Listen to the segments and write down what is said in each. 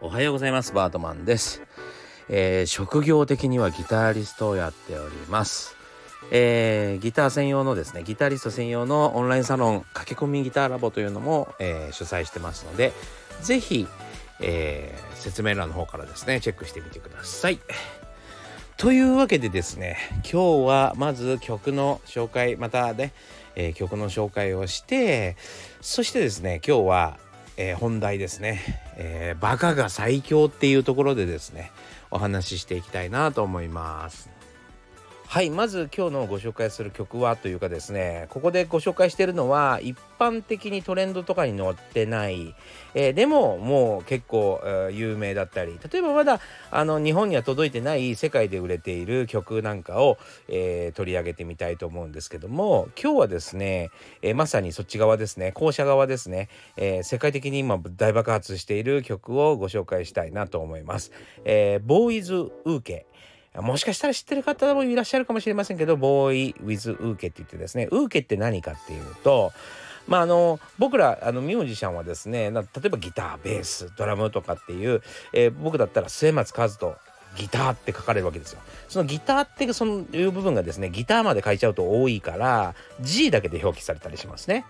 おはようございますバートマンです、えー、職業的にはギタリストをやっておりますえー、ギター専用のですねギタリスト専用のオンラインサロン駆け込みギターラボというのも、えー、主催してますので是非、えー、説明欄の方からですねチェックしてみてください。というわけでですね今日はまず曲の紹介またね、えー、曲の紹介をしてそしてですね今日は、えー、本題ですね、えー、バカが最強っていうところでですねお話ししていきたいなと思います。はいまず今日のご紹介する曲はというかですねここでご紹介してるのは一般的にトレンドとかに載ってない、えー、でももう結構、えー、有名だったり例えばまだあの日本には届いてない世界で売れている曲なんかを、えー、取り上げてみたいと思うんですけども今日はですね、えまさにそっち側ですね校舎側ですね、え世界的に今大爆発している曲をご紹介したいなと思います。えボーイズ・ウーケもしかしたら知ってる方もいらっしゃるかもしれませんけど、ボーイ・ウィズ・ウーケって言ってですね、ウーケって何かっていうと、まあ、あの僕らあのミュージシャンはですね例えばギターベースドラムとかっていう、えー、僕だったら末松和人ギターって書かれるわけですよ。そのギターってそのいう部分がですねギターまで書いちゃうと多いから G だけで表記されたりしますね。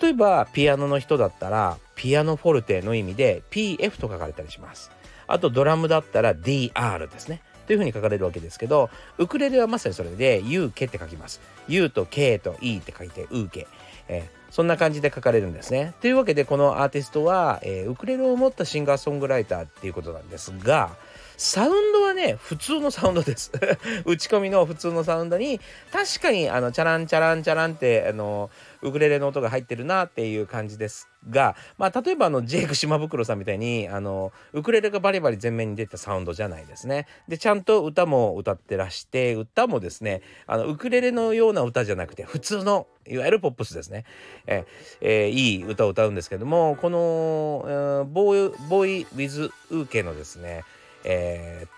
例えばピアノの人だったらピアノフォルテの意味で PF と書かれたりします。あとドラムだったら DR ですね。というふうに書かれるわけですけどウクレレはまさにそれで「ユーケ」って書きます。ユーと K と E って書いて「ウーケ」えー、そんな感じで書かれるんですね。というわけでこのアーティストは、えー、ウクレレを持ったシンガーソングライターっていうことなんですがサウンドはね普通のサウンドです 打ち込みの普通のサウンドに確かにあのチャランチャランチャランってあのウクレレの音が入ってるなっていう感じですが、まあ、例えばあのジェイク島袋さんみたいにあのウクレレがバリバリ前面に出たサウンドじゃないですね。でちゃんと歌も歌ってらして歌もですねあのウクレレのような歌じゃなくて普通のいわゆるポップスですね。ええー、いい歌を歌うんですけどもこの、えー、ボーイボーイ・ウィズ・ウーケのですねえー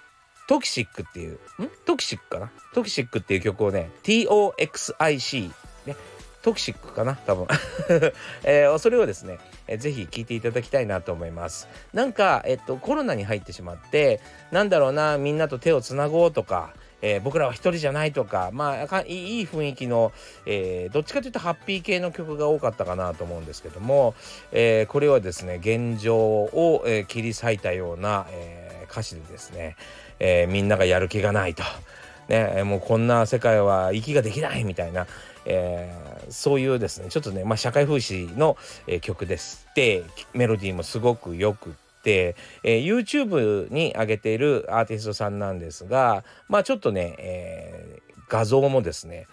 トキシックっていう、ん？トキシックかな？トキシックっていう曲をね、TOXIC、ね、トキシックかな多分、えー、それをですね、えー、ぜひ聞いていただきたいなと思いますなんか、えっと、コロナに入ってしまってなんだろうなみんなと手をつなごうとかえー、僕らは一人じゃないとかまあいい雰囲気の、えー、どっちかというとハッピー系の曲が多かったかなと思うんですけども、えー、これはですね現状を、え切り裂いたような、え歌詞でですね、えみんながやる気がないと。ね、もうこんな世界は息ができないみたいな、えー、そういうですねちょっとね、まあ、社会風刺の、えー、曲ですでメロディーもすごくよくって、えー、YouTube に上げているアーティストさんなんですがまあちょっとね、えー、画像もですね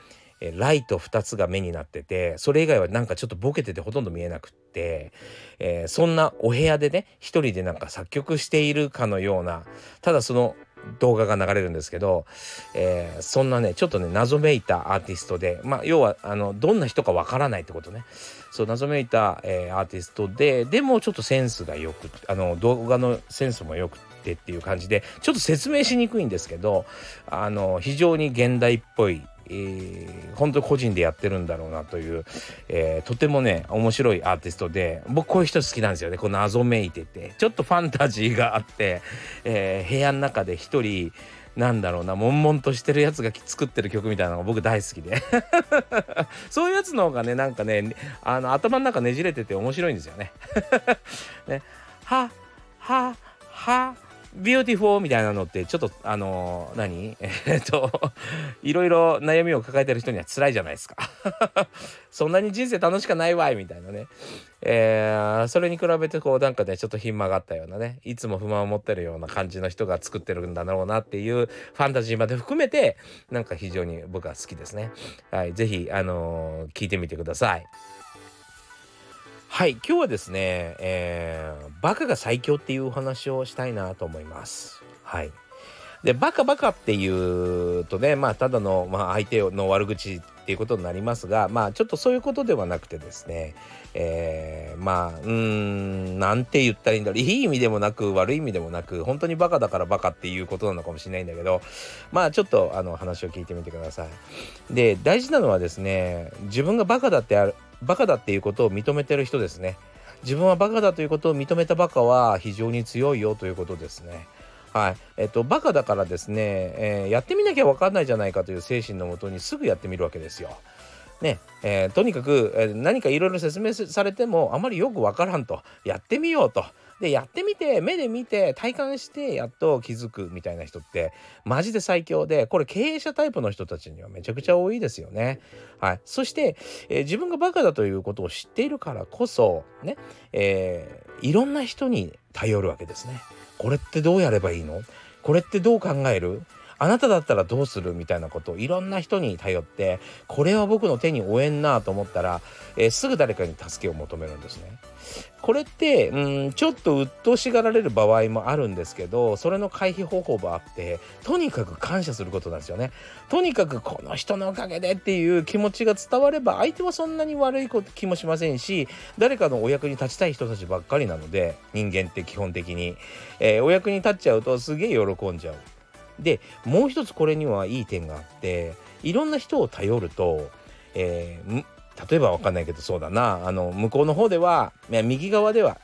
ライト2つが目になっててそれ以外はなんかちょっとボケててほとんど見えなくって、え、そんなお部屋でね一人でなんか作曲しているかのようなただその動画が流れるんですけど、えー、そんなねちょっとね謎めいたアーティストでまあ要はあのどんな人かわからないってことね。そう謎めいた、えー、アーティストででもちょっとセンスがよくあの動画のセンスもよくてっていう感じでちょっと説明しにくいんですけどあの非常に現代っぽいえー、本当個人でやってるんだろうなという、えー、とてもね面白いアーティストで僕こういう人好きなんですよね。この謎めいてて。ちょっとファンタジーがあって、えー、部屋の中で一人なんだろうな悶々としてるやつが作ってる曲みたいなのが僕大好きで。そういうやつの方がねなんかねあの頭の中ねじれてて面白いんですよね。ね。ははは beautiful みたいなのってちょっとあのー、何？えっといろいろ悩みを抱えてる人には辛いじゃないですか そんなに人生楽しかないわいみたいなね、えー、それに比べてこうなんかねちょっとひん曲がったようなねいつも不満を持ってるような感じの人が作ってるんだろうなっていうファンタジーまで含めてなんか非常に僕は好きですね。はい、ぜひあのー、聞いてみてください。はい、今日はですね、えー、バカが最強っていうお話をしたいなと思います。はい。で、バカバカっていうとね、まあ、ただの、まあ、相手の悪口っていうことになりますが、まあ、ちょっとそういうことではなくてですね、えー、まあ、うん、なんて言ったらいいんだろう。いい意味でもなく、悪い意味でもなく、本当にバカだからバカっていうことなのかもしれないんだけど、まあ、ちょっと、あの、話を聞いてみてください。で、大事なのはですね、自分がバカだってある、バカだっていうことを認めてる人ですね。自分はバカだということを認めたバカは非常に強いよということですね。はい。えっとバカだからですね、えー、やってみなきゃ分かんないじゃないかという精神のもとにすぐやってみるわけですよ。ねえー、とにかく、えー、何かいろいろ説明されてもあまりよくわからんと。やってみようと。でやってみて目で見て体感してやっと気づくみたいな人ってマジで最強でこれ経営者タイプの人たちにはめちゃくちゃ多いですよね。はい、そして、えー、自分がバカだということを知っているからこそね、えー、いろんな人に頼るわけですね。これってどうやればいいの？これってどう考える？あなただったらどうするみたいなことをいろんな人に頼ってこれは僕の手に負えんなと思ったら、えー、すぐ誰かに助けを求めるんですね。これってうんちょっと鬱陶しがられる場合もあるんですけどそれの回避方法もあってとにかく感謝することなんですよね。とにかくこの人のおかげでっていう気持ちが伝われば相手はそんなに悪いこと気もしませんし誰かのお役に立ちたい人たちばっかりなので人間って基本的に、えー、お役に立っちゃうとすげえ喜んじゃう。でもう一つこれにはいい点があっていろんな人を頼ると、えー、例えば分かんないけどそうだなあの向こうの方ではいや右側では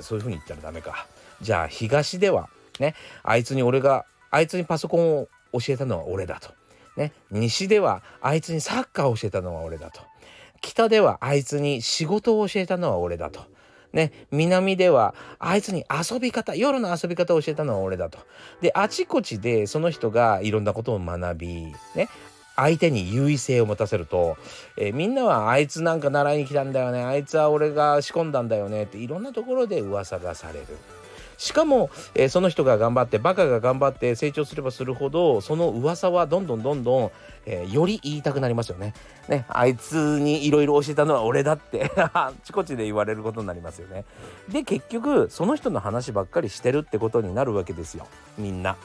そういうふうに言ったらダメかじゃあ東ではねあいつに俺があいつにパソコンを教えたのは俺だと。ね、西ではあいつにサッカーを教えたのは俺だと。北ではあいつに仕事を教えたのは俺だと。ね、南ではあいつに遊び方夜の遊び方を教えたのは俺だと。であちこちでその人がいろんなことを学び、ね、相手に優位性を持たせると、えー、みんなはあいつなんか習いに来たんだよねあいつは俺が仕込んだんだよねっていろんなところで噂がされる。しかも、えー、その人が頑張ってバカが頑張って成長すればするほどその噂はどんどんどんどん、えー、より言いたくなりますよね。ねあいつにいろいろ教えたのは俺だって あちこちで言われることになりますよね。で結局その人の話ばっかりしてるってことになるわけですよみんな。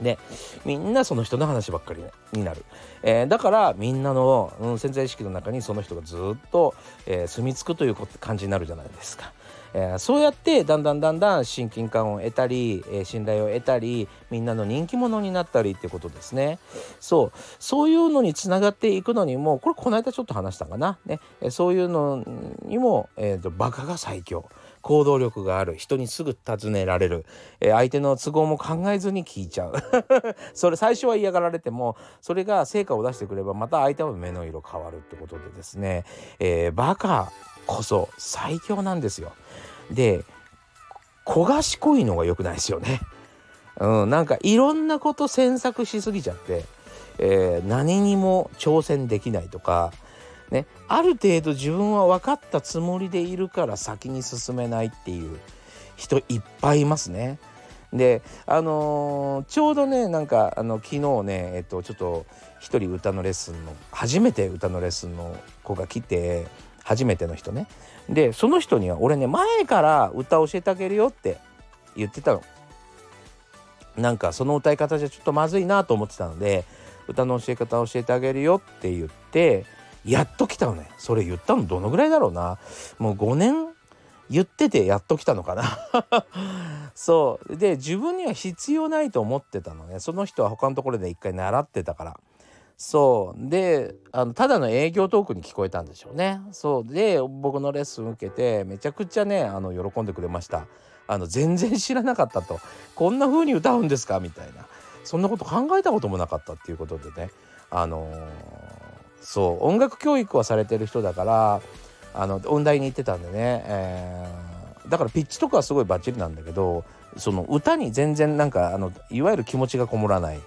でみんなその人の話ばっかりになる、えー、だからみんなの、うん、潜在意識の中にその人がずっと、えー、住み着くという感じになるじゃないですか。えー、そうやってだんだんだんだん親近感を得たり、えー、信頼を得たりみんなの人気者になったりってことですね。そう。そういうのにつながっていくのにもこれこの間ちょっと話したかな、ね、えー、そういうのにも、えーと、バカが最強。行動力がある人にすぐ尋ねられる、えー、相手の都合も考えずに聞いちゃう それ最初は嫌がられてもそれが成果を出してくればまた相手は目の色変わるってことでですね、えー、バカこそ最強なんですよ。で小賢いのが良くないですよね。うん、なんかいろんなこと詮索しすぎちゃって、えー、何にも挑戦できないとか、ね、ある程度自分は分かったつもりでいるから先に進めないっていう人いっぱいいますね。であのー、ちょうどねなんかあの昨日ねえっとちょっと一人歌のレッスンの初めて歌のレッスンの子が来て初めての人ね。でその人には俺ね前から歌教えてあげるよって言ってたの。なんかその歌い方じゃちょっとまずいなと思ってたので歌の教え方教えてあげるよって言ってやっと来たのね。それ言ったのどのぐらいだろうな。もう5年？言っててやっと来たのかな。そう。で自分には必要ないと思ってたのね。その人は他のところで一回習ってたから。そう。であのただの営業トークに聞こえたんでしょうね。そう。で僕のレッスン受けてめちゃくちゃねあの喜んでくれました。あの全然知らなかったと。こんな風に歌うんですか？みたいな。そんなこと考えたこともなかったっていうことでね。あのー、そう音楽教育はされてる人だからあの音大に行ってたんでね、えー、だからピッチとかはすごいバッチリなんだけどその歌に全然なんかあのいわゆる気持ちがこもらない。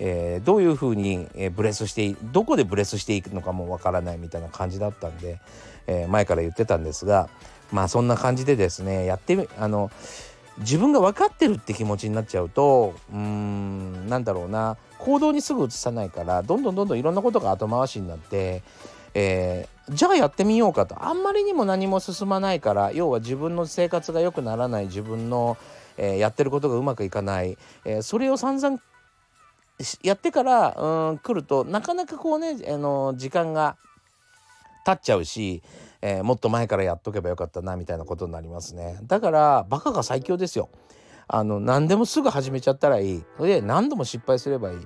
えー、どういうふうに、え、ブレスしてどこでブレスしていくのかもわからないみたいな感じだったんで、えー、前から言ってたんですがまあそんな感じでですねやってみあの自分が分かってるって気持ちになっちゃうとうーんなんだろうな。行動にすぐ移さないからどんどんどんどんいろんなことが後回しになって、えー、じゃあやってみようかと。あんまりにも何も進まないから要は自分の生活が良くならない自分の、えー、やってることがうまくいかない、えー、それを散々やってからうん来るとなかなかこうねあの時間が経っちゃうし、えー、もっと前からやっとけばよかったなみたいなことになりますね。だからバカが最強ですよ。あの何でもすぐ始めちゃったらいい。それで何度も失敗すればいい、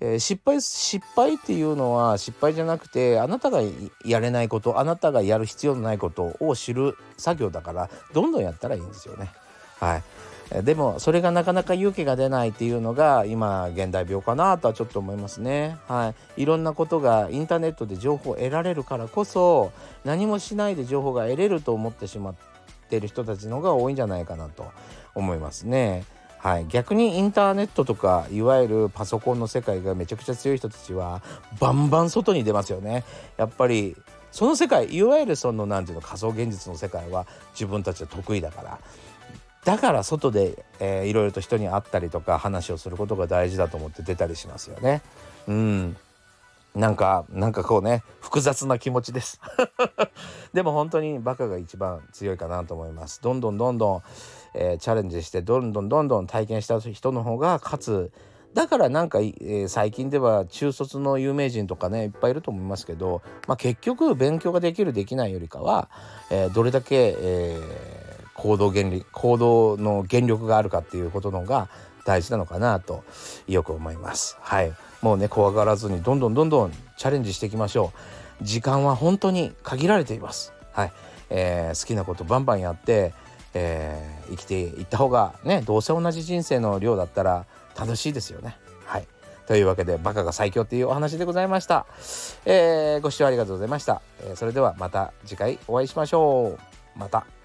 えー、失敗失敗っていうのは失敗じゃなくてあなたがやれないことあなたがやる必要のないことを知る作業だからどんどんやったらいいんですよね。はい、でもそれがなかなか勇気が出ないっていうのが今現代病かなとはちょっと思いますね。はい、いろんなことがインターネットで情報を得られるからこそ何もしないで情報が得れると思ってしまってる人たちの方が多いんじゃないかなと思いますね。はい、逆にインターネットとかいわゆるパソコンの世界がめちゃくちゃ強い人たちはバンバン外に出ますよね。やっぱりその世界いわゆるその何て言うの仮想現実の世界は自分たちは得意だからだから外で、えー、いろいろと人に会ったりとか話をすることが大事だと思って出たりしますよね。うん。なんかなんかこうね複雑な気持ちです。でも本当にバカが一番強いかなと思います。どんどんどんどん、えー、チャレンジしてどんどんどんどん体験した人の方が勝つ。だからなんか、えー、最近では中卒の有名人とかねいっぱいいると思いますけど、まあ、結局勉強ができるできないよりかは、えー、どれだけ、えー行動原理行動の原力があるかっていうことのが大事なのかなとよく思います。はい。もうね怖がらずにどんどんどんどんチャレンジしていきましょう。時間は本当に限られています。はい、えー、好きなことバンバンやって、えー、生きていった方がねどうせ同じ人生の量だったら楽しいですよね。はい。というわけでバカが最強っていうお話でございました、えー、ご視聴ありがとうございました、えー、それではまた次回お会いしましょう。また。